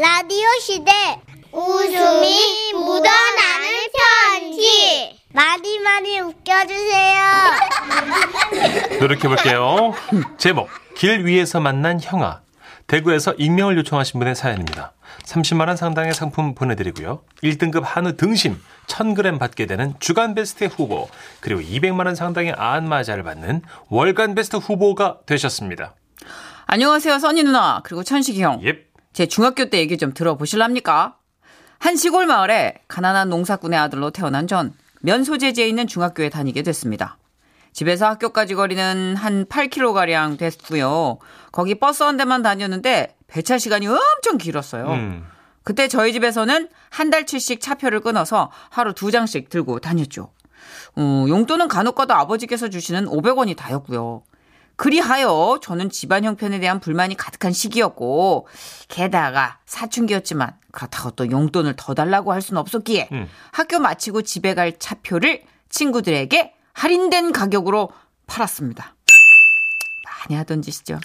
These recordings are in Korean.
라디오 시대 웃음이 묻어나는 편지 많이 많이 웃겨주세요. 노력해볼게요. 제목, 길 위에서 만난 형아. 대구에서 익명을 요청하신 분의 사연입니다. 30만원 상당의 상품 보내드리고요. 1등급 한우 등심 1000g 받게 되는 주간 베스트 후보, 그리고 200만원 상당의 안마자를 받는 월간 베스트 후보가 되셨습니다. 안녕하세요, 써니 누나. 그리고 천식이 형. 예. 제 중학교 때 얘기 좀 들어보실랍니까? 한 시골 마을에 가난한 농사꾼의 아들로 태어난 전 면소재지에 있는 중학교에 다니게 됐습니다. 집에서 학교까지 거리는 한 8km가량 됐고요. 거기 버스 한 대만 다녔는데 배차 시간이 엄청 길었어요. 음. 그때 저희 집에서는 한 달치씩 차표를 끊어서 하루 두 장씩 들고 다녔죠. 어, 용돈은 간혹 가다 아버지께서 주시는 500원이 다였고요. 그리하여 저는 집안 형편에 대한 불만이 가득한 시기였고 게다가 사춘기였지만 그렇다고 또 용돈을 더 달라고 할 수는 없었기에 음. 학교 마치고 집에 갈 차표를 친구들에게 할인된 가격으로 팔았습니다. 많이 하던 짓이죠.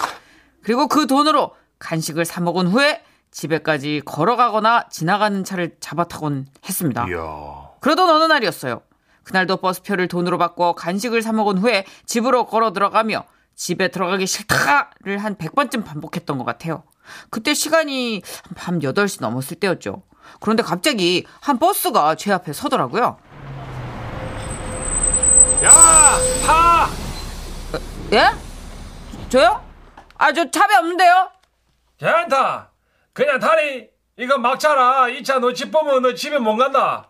그리고 그 돈으로 간식을 사 먹은 후에 집에까지 걸어가거나 지나가는 차를 잡아 타곤 했습니다. 이야. 그러던 어느 날이었어요. 그날도 버스표를 돈으로 바꿔 간식을 사 먹은 후에 집으로 걸어 들어가며 집에 들어가기 싫다를 한 100번쯤 반복했던 것 같아요. 그때 시간이 밤 8시 넘었을 때였죠. 그런데 갑자기 한 버스가 제 앞에 서더라고요. 야! 타! 예? 저요? 아, 저 차비 없는데요? 괜찮다. 그냥 타니. 이거 막차라. 이차너집 보면 너 집에 못 간다.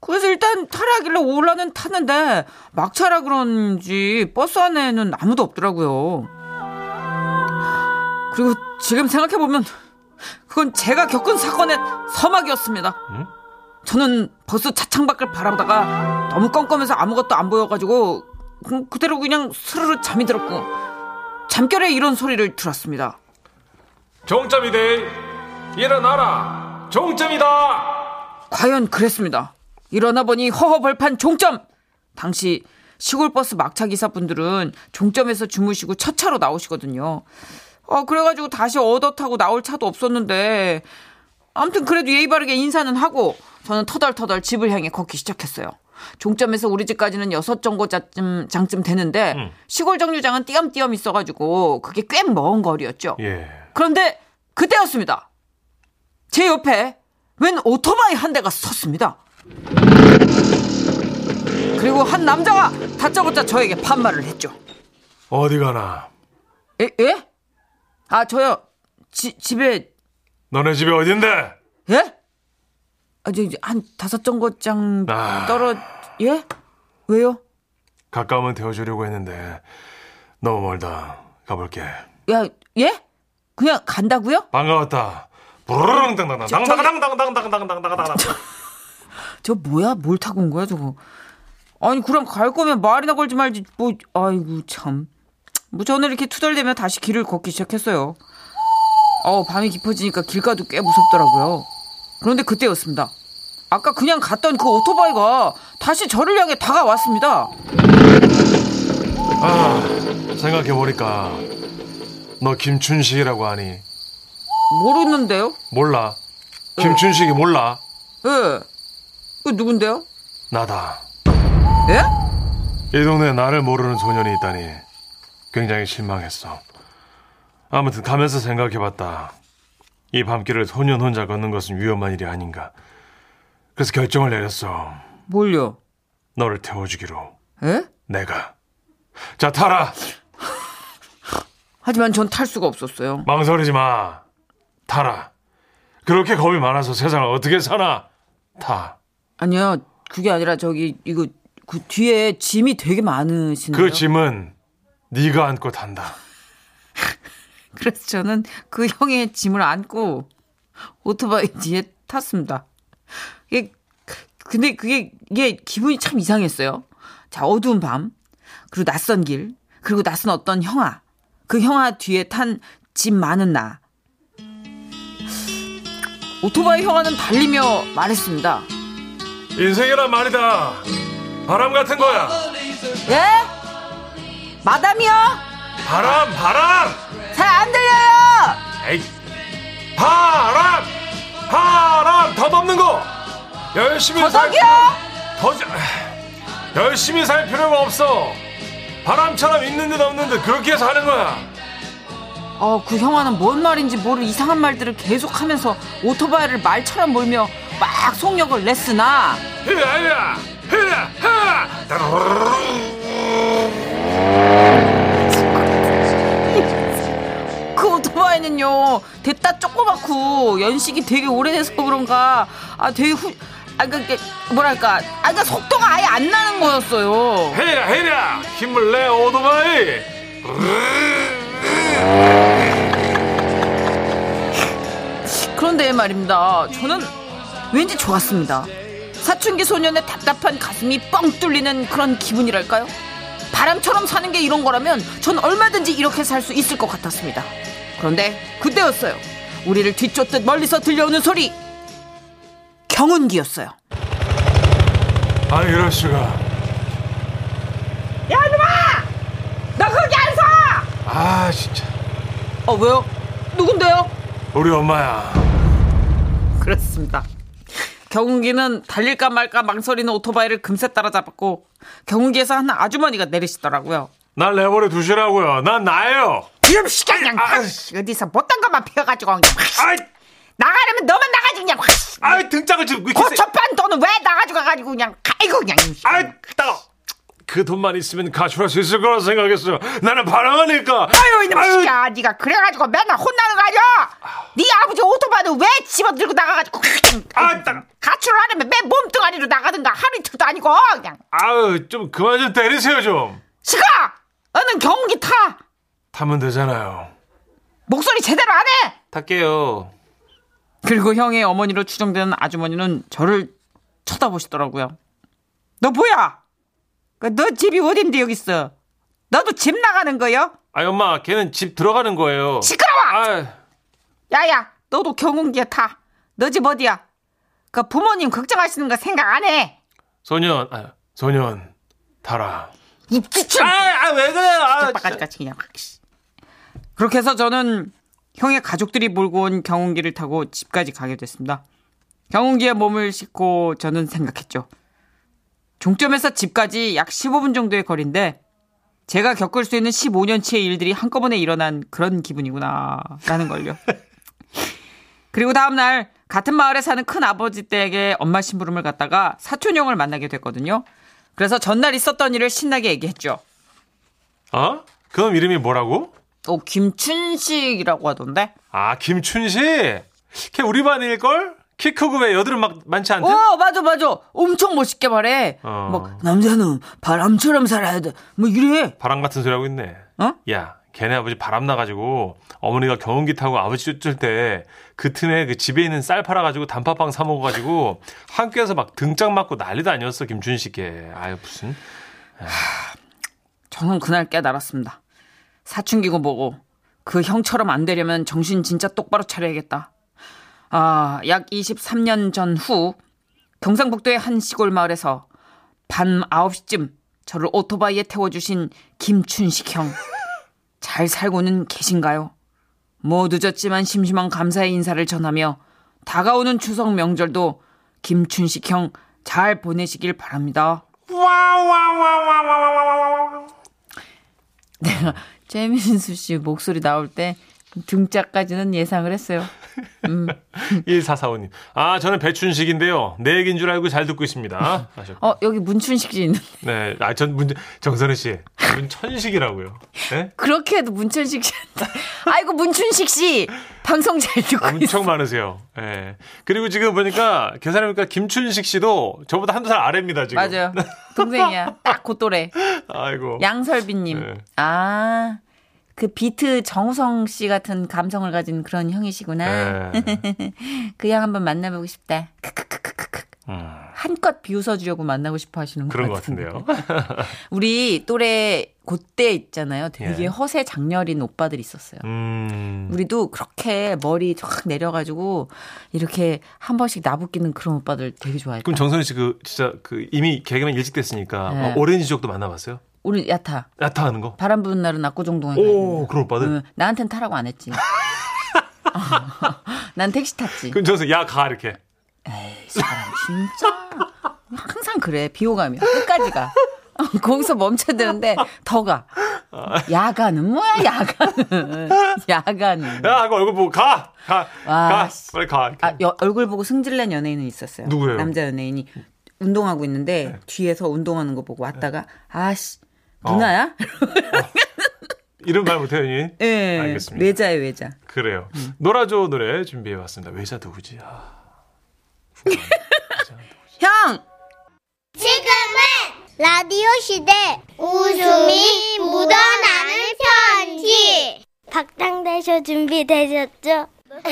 그래서 일단 타라길래 올라는 탔는데 막차라 그런지 버스 안에는 아무도 없더라고요. 그리고 지금 생각해보면 그건 제가 겪은 사건의 서막이었습니다. 응? 저는 버스 차창 밖을 바라보다가 너무 껌껌해서 아무것도 안 보여가지고 그- 그대로 그냥 스르르 잠이 들었고 잠결에 이런 소리를 들었습니다. 종점이대. 일어나라. 종점이다. 과연 그랬습니다. 일어나 보니 허허벌판 종점. 당시 시골버스 막차 기사분들은 종점에서 주무시고 첫 차로 나오시거든요. 어 그래가지고 다시 얻어 타고 나올 차도 없었는데 아무튼 그래도 예의 바르게 인사는 하고 저는 터덜터덜 집을 향해 걷기 시작했어요. 종점에서 우리 집까지는 여섯 정거장쯤 장쯤 되는데 음. 시골 정류장은 띄엄띄엄 있어가지고 그게 꽤 먼 거리였죠. 예. 그런데 그때였습니다. 제 옆에 웬 오토바이 한 대가 섰습니다. 그리고 한 남자가 다짜고짜 저에게 반말을 했죠. 어디 가나? 에? 예? 아 저요 지, 집에 너네 집이 어딘데? 예? 아, 저, 이제 한 다섯 정거장 아. 떨어 예? 왜요? 가까우면 태워주려고 했는데 너무 멀다. 가볼게. 야 예? 그냥 간다고요? 반가웠다. 부르릉 당당당 당당당당당당당당당당. 저 뭐야? 뭘 타고 온 거야 저거? 아니 그럼 갈 거면 말이나 걸지 말지 뭐 아이고 참. 뭐 저는 이렇게 투덜대며 다시 길을 걷기 시작했어요. 어 밤이 깊어지니까 길가도 꽤 무섭더라고요. 그런데 그때였습니다. 아까 그냥 갔던 그 오토바이가 다시 저를 향해 다가왔습니다. 아 생각해보니까 너 김춘식이라고 하니 모르는데요? 몰라. 김춘식이 몰라. 예. 그 누군데요? 나다. 예? 이 동네에 나를 모르는 소년이 있다니 굉장히 실망했어. 아무튼 가면서 생각해봤다. 이 밤길을 소년 혼자 걷는 것은 위험한 일이 아닌가. 그래서 결정을 내렸어. 뭘요? 너를 태워주기로. 예? 내가. 자, 타라! 하지만 전 탈 수가 없었어요. 망설이지 마. 타라. 그렇게 겁이 많아서 세상을 어떻게 사나? 타. 아니요. 그게 아니라 저기 이거 그 뒤에 짐이 되게 많으신데요. 그 짐은 네가 안고 탄다. 그래서 저는 그 형의 짐을 안고 오토바이 뒤에 탔습니다. 이게 근데 그게 이게 기분이 참 이상했어요. 자 어두운 밤 그리고 낯선 길 그리고 낯선 어떤 형아 그 형아 뒤에 탄 짐 많은 나 오토바이 형아는 달리며 말했습니다. 인생이란 말이다. 바람 같은 거야. 예? 마담이요? 바람, 바람! 잘 안 들려요. 에이, 바람! 바람! 덧없는 거! 열심히 살, 더덕이요? 더, 열심히 살 필요가 없어! 바람처럼 있는 듯 없는 듯 그렇게 해서 하는 거야! 어, 그 형아는 뭔 말인지 모를 이상한 말들을 계속하면서 오토바이를 말처럼 몰며 막 속력을 냈으나! 그 오토바이는요 됐다 조그맣고 연식이 되게 오래돼서 그런가 아 되게 후 아, 그니까, 뭐랄까, 아, 그니까 속도가 아예 안 나는 거였어요. 히라, 히라! 힘을 내, 오토바이! 그런데 말입니다. 저는 왠지 좋았습니다. 사춘기 소년의 답답한 가슴이 뻥 뚫리는 그런 기분이랄까요? 바람처럼 사는 게 이런 거라면 전 얼마든지 이렇게 살 수 있을 것 같았습니다. 그런데 그때였어요. 우리를 뒤쫓듯 멀리서 들려오는 소리. 경운기였어요. 아, 이럴 수가. 야, 이놈아! 너 거기 안 서! 아, 진짜. 어, 왜요? 누군데요? 우리 엄마야. 그렇습니다. 경운기는 달릴까 말까 망설이는 오토바이를 금세 따라잡았고 경운기에서 한 아주머니가 내리시더라고요. 날 내버려 두시라고요. 난 나예요. 이놈 시간 그냥 아, 확 어디서 못한 것만 피워가지고 그냥 아이, 나가려면 너만 나가지 그냥 확 아이, 등짝을 지금 세- 고초반 돈은 왜 나가지고 가가지고 그냥 아이고 그냥 아이, 따가. 그 돈만 있으면 가출할 수 있을 거라 생각했어요. 나는 바람하니까. 아유 이놈 시야 네가 그래가지고 맨날 혼나는 거 아니야? 네 아버지 오토바이는 왜 집어 들고 나가가지고 아, 따가. 가출을 하려면 맨 몸뚱아리로 나가든가 하루 이틀도 아니고 그냥 아유, 좀 그만 좀 때리세요, 좀. 시가 너는 경운기 타 타면 되잖아요. 목소리 제대로 안 해. 탈게요. 그리고 형의 어머니로 추정되는 아주머니는 저를 쳐다보시더라고요. 너 뭐야? 그너 집이 어딘데 여기 있어? 너도 집 나가는 거요? 아이, 엄마, 걔는 집 들어가는 거예요. 시끄러워! 아이, 야야, 너도 경운기에 타. 너 집 어디야? 그 부모님 걱정하시는 거 생각 안 해. 소년, 아, 소년, 타라. 입지춘. 아, 왜 그래요? 아, 바까지 같이 그냥. 그렇게 해서 저는 형의 가족들이 몰고 온 경운기를 타고 집까지 가게 됐습니다. 경운기에 몸을 싣고 저는 생각했죠. 종점에서 집까지 약 15분 정도의 거리인데 제가 겪을 수 있는 15년치의 일들이 한꺼번에 일어난 그런 기분이구나 라는 걸요. 그리고 다음 날 같은 마을에 사는 큰 아버지 댁에 엄마 심부름을 갔다가 사촌 형을 만나게 됐거든요. 그래서 전날 있었던 일을 신나게 얘기했죠. 어? 그럼 이름이 뭐라고? 어, 김춘식이라고 하던데? 아, 김춘식? 걔 우리 반일걸? 키 크고 왜 여드름 막 많지 않대? 어, 맞아, 맞아. 엄청 멋있게 말해. 어. 막, 남자는 바람처럼 살아야 돼. 뭐 이래. 바람 같은 소리 하고 있네. 어? 야, 걔네 아버지 바람 나가지고 어머니가 경운기 타고 아버지 쫓을 때 그 틈에 그 집에 있는 쌀 팔아가지고 단팥빵 사 먹어가지고 함께해서 막 등짝 맞고 난리도 아니었어 김춘식 걔. 아유 무슨 저는 그날 깨달았습니다. 사춘기고 뭐고. 그 형처럼 안 되려면 정신 진짜 똑바로 차려야겠다. 아, 약 23년 전 후, 경상북도의 한 시골 마을에서 밤 9시쯤 저를 오토바이에 태워주신 김춘식 형. 잘 살고는 계신가요? 뭐 늦었지만 심심한 감사의 인사를 전하며 다가오는 추석 명절도 김춘식 형 잘 보내시길 바랍니다. 내가 최민수 씨 목소리 나올 때 등짝까지는 예상을 했어요. 1445님. 아 저는 배춘식인데요. 내 얘기인 줄 알고 잘 듣고 있습니다. 하셨고. 어 여기 문춘식 씨 있는. 네, 아 전 문 정선혜 씨 문천식이라고요. 네? 그렇게 해도 문춘식 씨. 아이고 문춘식 씨 방송 잘 듣고 있어. 엄청 많으세요. 예. 그리고 지금 보니까 계산해보니까 김춘식 씨도 저보다 한두 살 아래입니다 지금. 맞아요. 동생이야. 딱 그 또래. 아이고. 양설비님. 네. 아. 그 비트 정우성 씨 같은 감성을 가진 그런 형이시구나. 예. 그형 한번 만나보고 싶다. 크크크크크크. 음, 한껏 비웃어주려고 만나고 싶어 하시는 그런 것 같은데. 같은데요. 우리 또래 그때 있잖아요. 되게 예. 허세 장렬인 오빠들 있었어요. 음. 우리도 그렇게 머리 쫙 내려가지고 이렇게 한 번씩 나부끼는 그런 오빠들 되게 좋아했다. 그럼 정선혜 씨그 진짜 그 이미 개그맨 일찍 됐으니까 네. 막 오렌지족도 만나봤어요? 우리 야타 야타 하는 거? 바람 부는 날은 압구정동에 가야 오. 그런 오빠들? 응, 나한텐 타라고 안 했지. 난 택시 탔지. 근처에서 야가 이렇게. 사람 진짜 항상 그래 비 오가면 끝까지 가 거기서 멈춰야 되는데 더 가. 야간은 뭐야 야간은 야간은. 야 하고 얼굴 보고 가. 가. 와, 가. 씨. 빨리 가. 이렇게. 아, 여- 얼굴 보고 승질낸 연예인은 있었어요. 누구예요? 남자 연예인이 운동하고 있는데 뒤에서 운동하는 거 보고 왔다가 아씨 누나야? 이름 말 못해요, 니? 예. 알겠습니다. 외자예 외자. 그래요. 놀아줘 노래 준비해 왔습니다. 외자 누구지? 아. 형 지금은 라디오 시대 웃음이 묻어나는 편지 박장대쇼 준비되셨죠?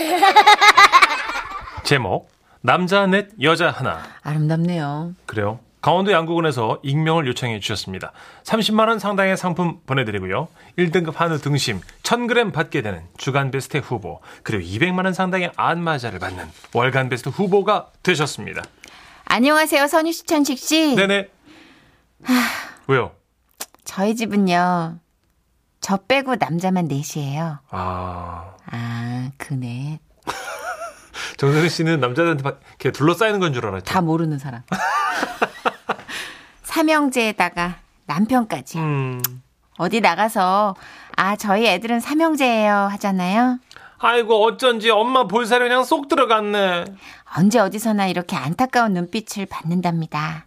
제목 남자 넷 여자 하나. 아름답네요. 그래요. 강원도 양구군에서 익명을 요청해 주셨습니다. 30만 원 상당의 상품 보내드리고요. 1등급 한우 등심 1000g 받게 되는 주간 베스트 후보 그리고 200만 원 상당의 안마자를 받는 월간 베스트 후보가 되셨습니다. 안녕하세요 선희 씨 천식 씨. 네네. 왜요? 저희 집은요 저 빼고 남자만 넷이에요. 아 아 그네 정선희 씨는 남자들한테 막 이렇게 둘러싸이는 건 줄 알았죠. 다 모르는 사람. 삼형제에다가 남편까지. 음. 어디 나가서 아 저희 애들은 삼형제예요 하잖아요. 아이고 어쩐지 엄마 볼살이 그냥 쏙 들어갔네. 언제 어디서나 이렇게 안타까운 눈빛을 받는답니다.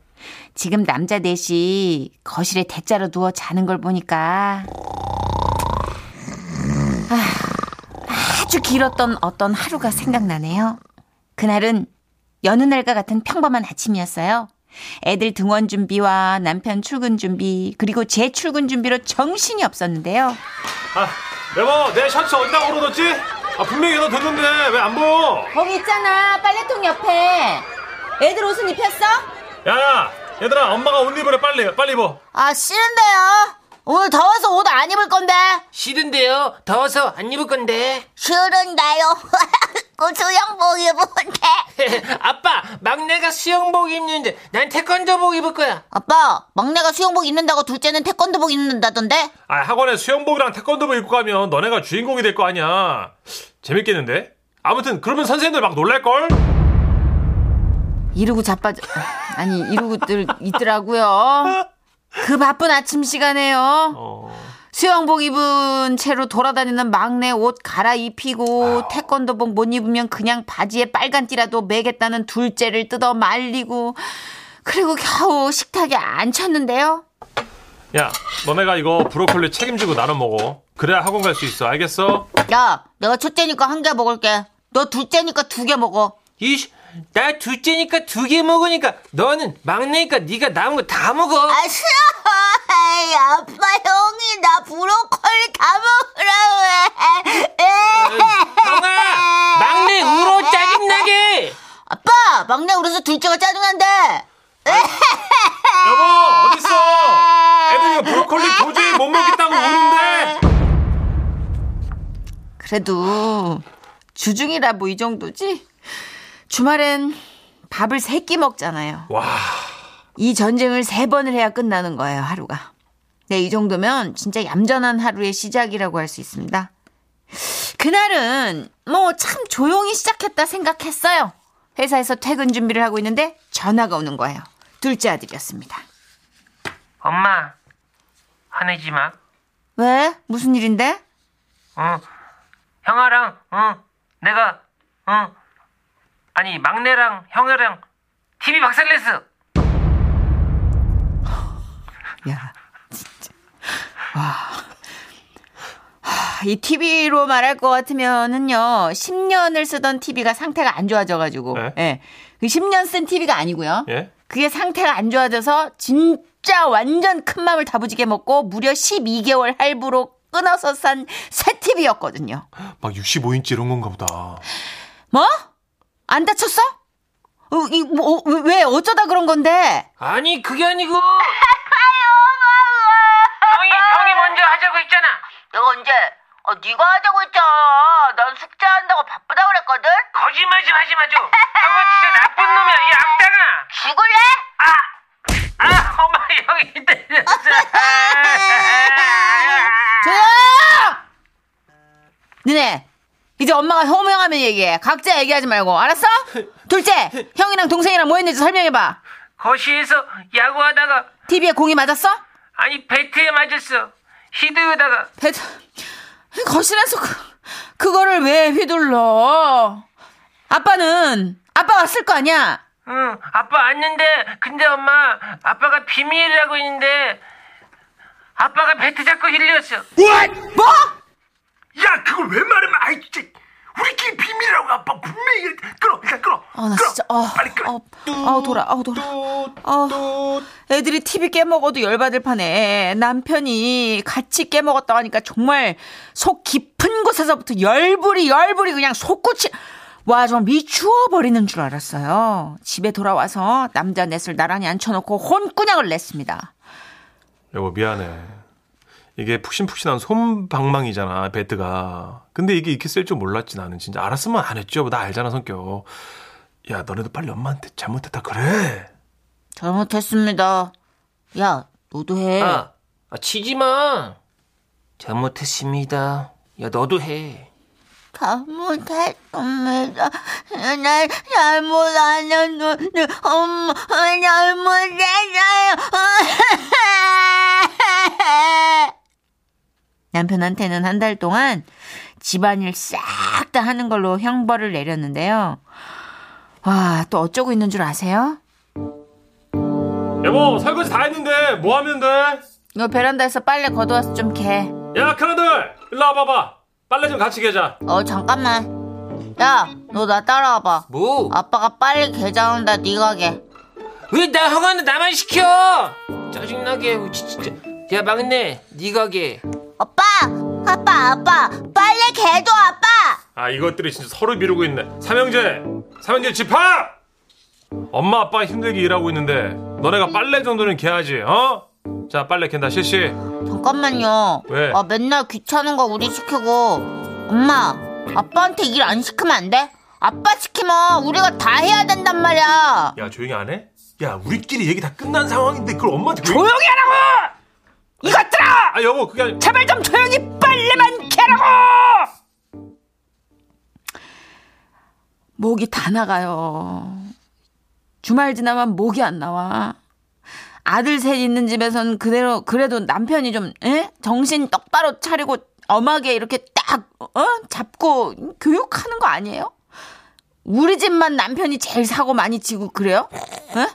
지금 남자 넷이 거실에 대자로 누워 자는 걸 보니까 아, 아주 길었던 어떤 하루가 생각나네요. 그날은 여느 날과 같은 평범한 아침이었어요. 애들 등원 준비와 남편 출근 준비 그리고 제 출근 준비로 정신이 없었는데요. 아 여보 내 셔츠 어디다 걸어뒀지? 아 분명히 여기다 뒀는데 왜 안 보여? 거기 있잖아 빨래통 옆에 애들 옷은 입혔어? 야야 얘들아 엄마가 옷 입으래 빨리 빨리 입어. 아 싫은데요. 오늘 더워서 옷 안 입을 건데. 싫은데요. 더워서 안 입을 건데. 싫은데요. 그 수영복 입은데. 아빠, 막내가 수영복 입는데 난 태권도복 입을 거야. 아빠, 막내가 수영복 입는다고 둘째는 태권도복 입는다던데? 아 학원에 수영복이랑 태권도복 입고 가면 너네가 주인공이 될 거 아니야. 재밌겠는데? 아무튼 그러면 선생님들 막 놀랄 걸? 이러고 자빠져. 아니, 이러고들 있더라고요. 그 바쁜 아침 시간에요. 어. 수영복 입은 채로 돌아다니는 막내 옷 갈아입히고 태권도복 못 입으면 그냥 바지에 빨간 띠라도 매겠다는 둘째를 뜯어 말리고 그리고 겨우 식탁에 앉혔는데요. 야 너네가 이거 브로콜리 책임지고 나눠 먹어. 그래야 학원 갈 수 있어. 알겠어? 야, 내가 첫째니까 한 개 먹을게. 너 둘째니까 두 개 먹어. 이씨, 나 둘째니까 두 개 먹으니까 너는 막내니까 네가 남은 거 다 먹어. 아 싫어. 에이, 아빠 형이 나 브로콜리 다 먹으라고 해. 형아, 막내 울어 짜증나게. 아빠, 막내 울어서 둘째가 짜증난대. 여보 어딨어? 애들 이거 브로콜리 도저히 못 먹겠다고 우는데. 그래도 주중이라 뭐 이 정도지? 주말엔 밥을 세 끼 먹잖아요. 와 이 전쟁을 세 번을 해야 끝나는 거예요, 하루가. 네, 이 정도면 진짜 얌전한 하루의 시작이라고 할 수 있습니다. 그날은 뭐 참 조용히 시작했다 생각했어요. 회사에서 퇴근 준비를 하고 있는데 전화가 오는 거예요. 둘째 아들이었습니다. 엄마, 화내지 마. 왜? 무슨 일인데? 어, 형아랑, 어, 내가, 어, 아니 막내랑 형아랑 TV 박살냈어. 야, 진짜. 와. 하, 이 TV로 말할 것 같으면은요, 10년을 쓰던 TV가 상태가 안 좋아져가지고, 네? 예. 그 10년 쓴 TV가 아니고요. 예? 그게 상태가 안 좋아져서 진짜 완전 큰 맘을 다부지게 먹고 무려 12개월 할부로 끊어서 산 새 TV였거든요. 막 65인치 이런 건가 보다. 뭐? 안 다쳤어? 어, 이, 뭐, 어, 왜, 왜, 어쩌다 그런 건데? 아니 그게 아니고. 형이 형이 먼저 하자고 했잖아. 내가 언제? 어, 네가 하자고 했잖아. 난 숙제한다고 바쁘다 그랬거든? 거짓말 좀 하지 마 좀. 형은 진짜 나쁜 놈이야 이 악당아. 죽을래? 아 엄마 형이 때렸어. 조용! 너네, 이제 엄마가 호명하면 얘기해. 각자 얘기하지 말고. 알았어? 둘째, 형이랑 동생이랑 뭐 했는지 설명해봐. 거실에서 야구하다가 TV에 공이 맞았어? 아니 배트에 맞았어. 히드다가 배, 거실에서 그, 그거를 왜 휘둘러? 아빠는, 아빠가 쓸거 아니야? 응 아빠 왔는데 근데 엄마 아빠가 비밀이라고 있는데 아빠가 배트 잡고 흘렸어. 뭐? 야 그걸 왜 말하면 아이 진짜 우리끼리 비밀이라고 아빠 분명히 끊어 일단 끊어 아, 나 끊어 진짜, 아, 빨리 끊어 아, 아우, 돌아, 아우, 돌아. 아, 애들이 TV 깨먹어도 열받을 판에 남편이 같이 깨먹었다고 하니까 정말 속 깊은 곳에서부터 열불이, 열불이 그냥 속구치. 와, 정말 미추어버리는 줄 알았어요. 집에 돌아와서 남자 넷을 나란히 앉혀놓고 혼꾸녕을 냈습니다. 여보 미안해. 이게 푹신푹신한 솜방망이잖아 배트가. 근데 이게 이렇게 쓸 줄 몰랐지 나는 진짜 알았으면 안 했죠. 나 알잖아 성격. 야 너네도 빨리 엄마한테 잘못했다 그래. 잘못했습니다. 야, 너도 해. 아, 아 치지 마. 잘못했습니다. 야 너도 해. 잘못했습니다. 날 잘못 안 했는데 엄마 잘못했어요. 남편한테는 한 달 동안 집안일 싹 다 하는 걸로 형벌을 내렸는데요. 와, 또 어쩌고 있는 줄 아세요? 여보 설거지 다 했는데 뭐 하면 돼? 이거 베란다에서 빨래 걷어와서 좀 개. 야 큰아들 일로 와봐봐. 빨래 좀 같이 개자. 어, 잠깐만. 야, 너 나 따라와봐. 뭐? 아빠가 빨리 계좌온다, 네가 개. 왜 나 형아는 나만 시켜? 짜증나게 진짜. 야 막내 네가 게. 오빠, 아빠, 아빠, 빨리 개도 아빠. 아 이것들이 진짜 서로 미루고 있네. 삼형제 삼형제 집합. 엄마 아빠 힘들게 일하고 있는데 너네가 빨래 정도는 개야지 어? 자 빨래 캔다 실시. 잠깐만요. 왜? 아, 맨날 귀찮은 거 우리 시키고. 엄마, 아빠한테 일 안 시키면 안 돼? 아빠 시키면 우리가 다 해야 된단 말이야. 야 조용히 안 해? 야 우리끼리 얘기 다 끝난 상황인데 그걸 엄마한테 왜- 조용히 하라고! 이것들아! 아 여보 그게 아니 제발 좀 조용히 빨래만 캐라고! 목이 다 나가요. 주말 지나면 목이 안 나와. 아들 셋 있는 집에선 그대로 그래도 남편이 좀 에? 정신 똑바로 차리고 엄하게 이렇게 딱 어? 잡고 교육하는 거 아니에요? 우리 집만 남편이 제일 사고 많이 치고 그래요? 에?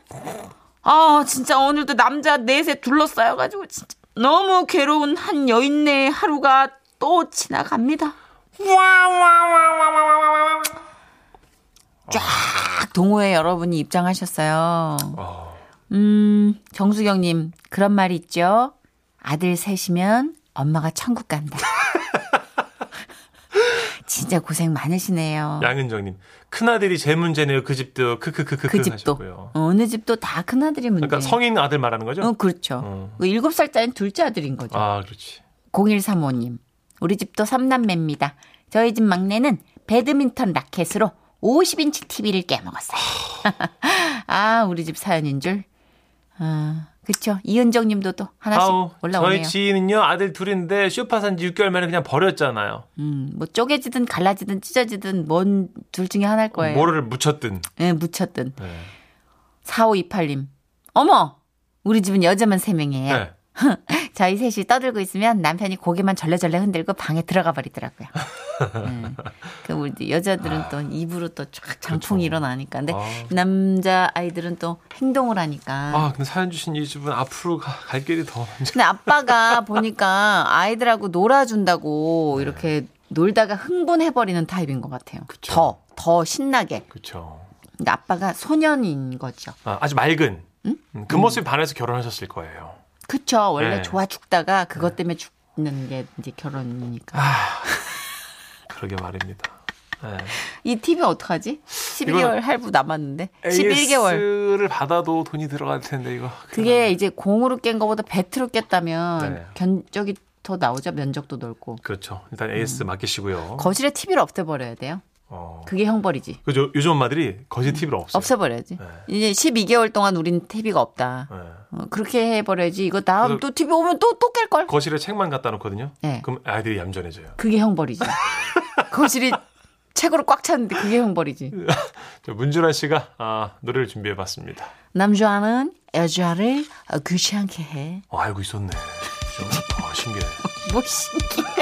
아 진짜 오늘도 남자 넷에 둘러싸여가지고 진짜 너무 괴로운 한 여인네 하루가 또 지나갑니다. 쫙 동호회 여러분이 입장하셨어요. 음, 정수경님, 그런 말이 있죠. 아들 셋이면 엄마가 천국 간다. 진짜 고생 많으시네요. 양은정님 큰아들이 제일 문제네요 그 집도 크크크크크 그 집도. 하셨고요. 어느 집도 다 큰아들이 문제. 그러니까 성인 아들 말하는 거죠? 어, 그렇죠. 어. 그 7살짜리는 둘째 아들인 거죠. 아 그렇지. 0135님. 우리 집도 삼남매입니다. 저희 집 막내는 배드민턴 라켓으로 50인치 TV를 깨먹었어요. 아, 우리 집 사연인 줄. 아, 그쵸. 이은정 님도 또 하나씩 아우 올라오네요. 저희 지인은요 아들 둘인데 쇼파 산 지 6개월 만에 그냥 버렸잖아요. 음, 뭐 쪼개지든 갈라지든 찢어지든 뭔 둘 중에 하나일 거예요. 모를 묻혔든. 예, 묻혔든. 네. 4528 님. 어머! 우리 집은 여자만 3명이에요. 네. 저희 셋이 떠들고 있으면 남편이 고개만 절레절레 흔들고 방에 들어가 버리더라고요. 음. 그 우리 여자들은 또 입으로 또 쫙 장풍이 일어나니까. 근데 아. 남자 아이들은 또 행동을 하니까. 아 근데 사연 주신 이 집은 앞으로 가- 갈 길이 더 근데 아빠가 보니까 아이들하고 놀아준다고 이렇게 놀다가 흥분해버리는 타입인 것 같아요. 그쵸. 더, 더 신나게. 그렇죠. 근데 아빠가 소년인 거죠. 아, 아주 맑은 음, 그 모습에 반해서 결혼하셨을 거예요. 그쵸. 원래 네. 좋아 죽다가 그것 때문에 죽는 게 이제 결혼이니까. 그러게 말입니다. 네. 이 TV 어떡하지? 12개월 할부 남았는데. 11개월. AS를 받아도 돈이 들어갈 텐데 이거. 그게 이제 공으로 깬 거보다 배트로 깼다면 네. 견적이 더 나오죠. 면적도 넓고. 그렇죠. 일단 AS 맡기시고요. 거실에 TV를 없애버려야 돼요. 어. 그게 형벌이지. 그죠. 요즘 엄마들이 거실 TV를 없어요. 없애버려야지. 네. 이제 12개월 동안 우린 TV가 없다. 네. 어, 그렇게 해버려야지. 이거 다음 또 TV 오면 또, 또 깰걸? 거실에 책만 갖다 놓거든요. 네. 그럼 아이들이 얌전해져요. 그게 형벌이지. 거실이 책으로 꽉 찼는데 그게 형벌이지. 저 문준아 씨가 아, 노래를 준비해봤습니다. 남자는 여자를 귀찮게 해. 어, 알고 있었네. 좀, 아, 신기해. 뭐 신기해.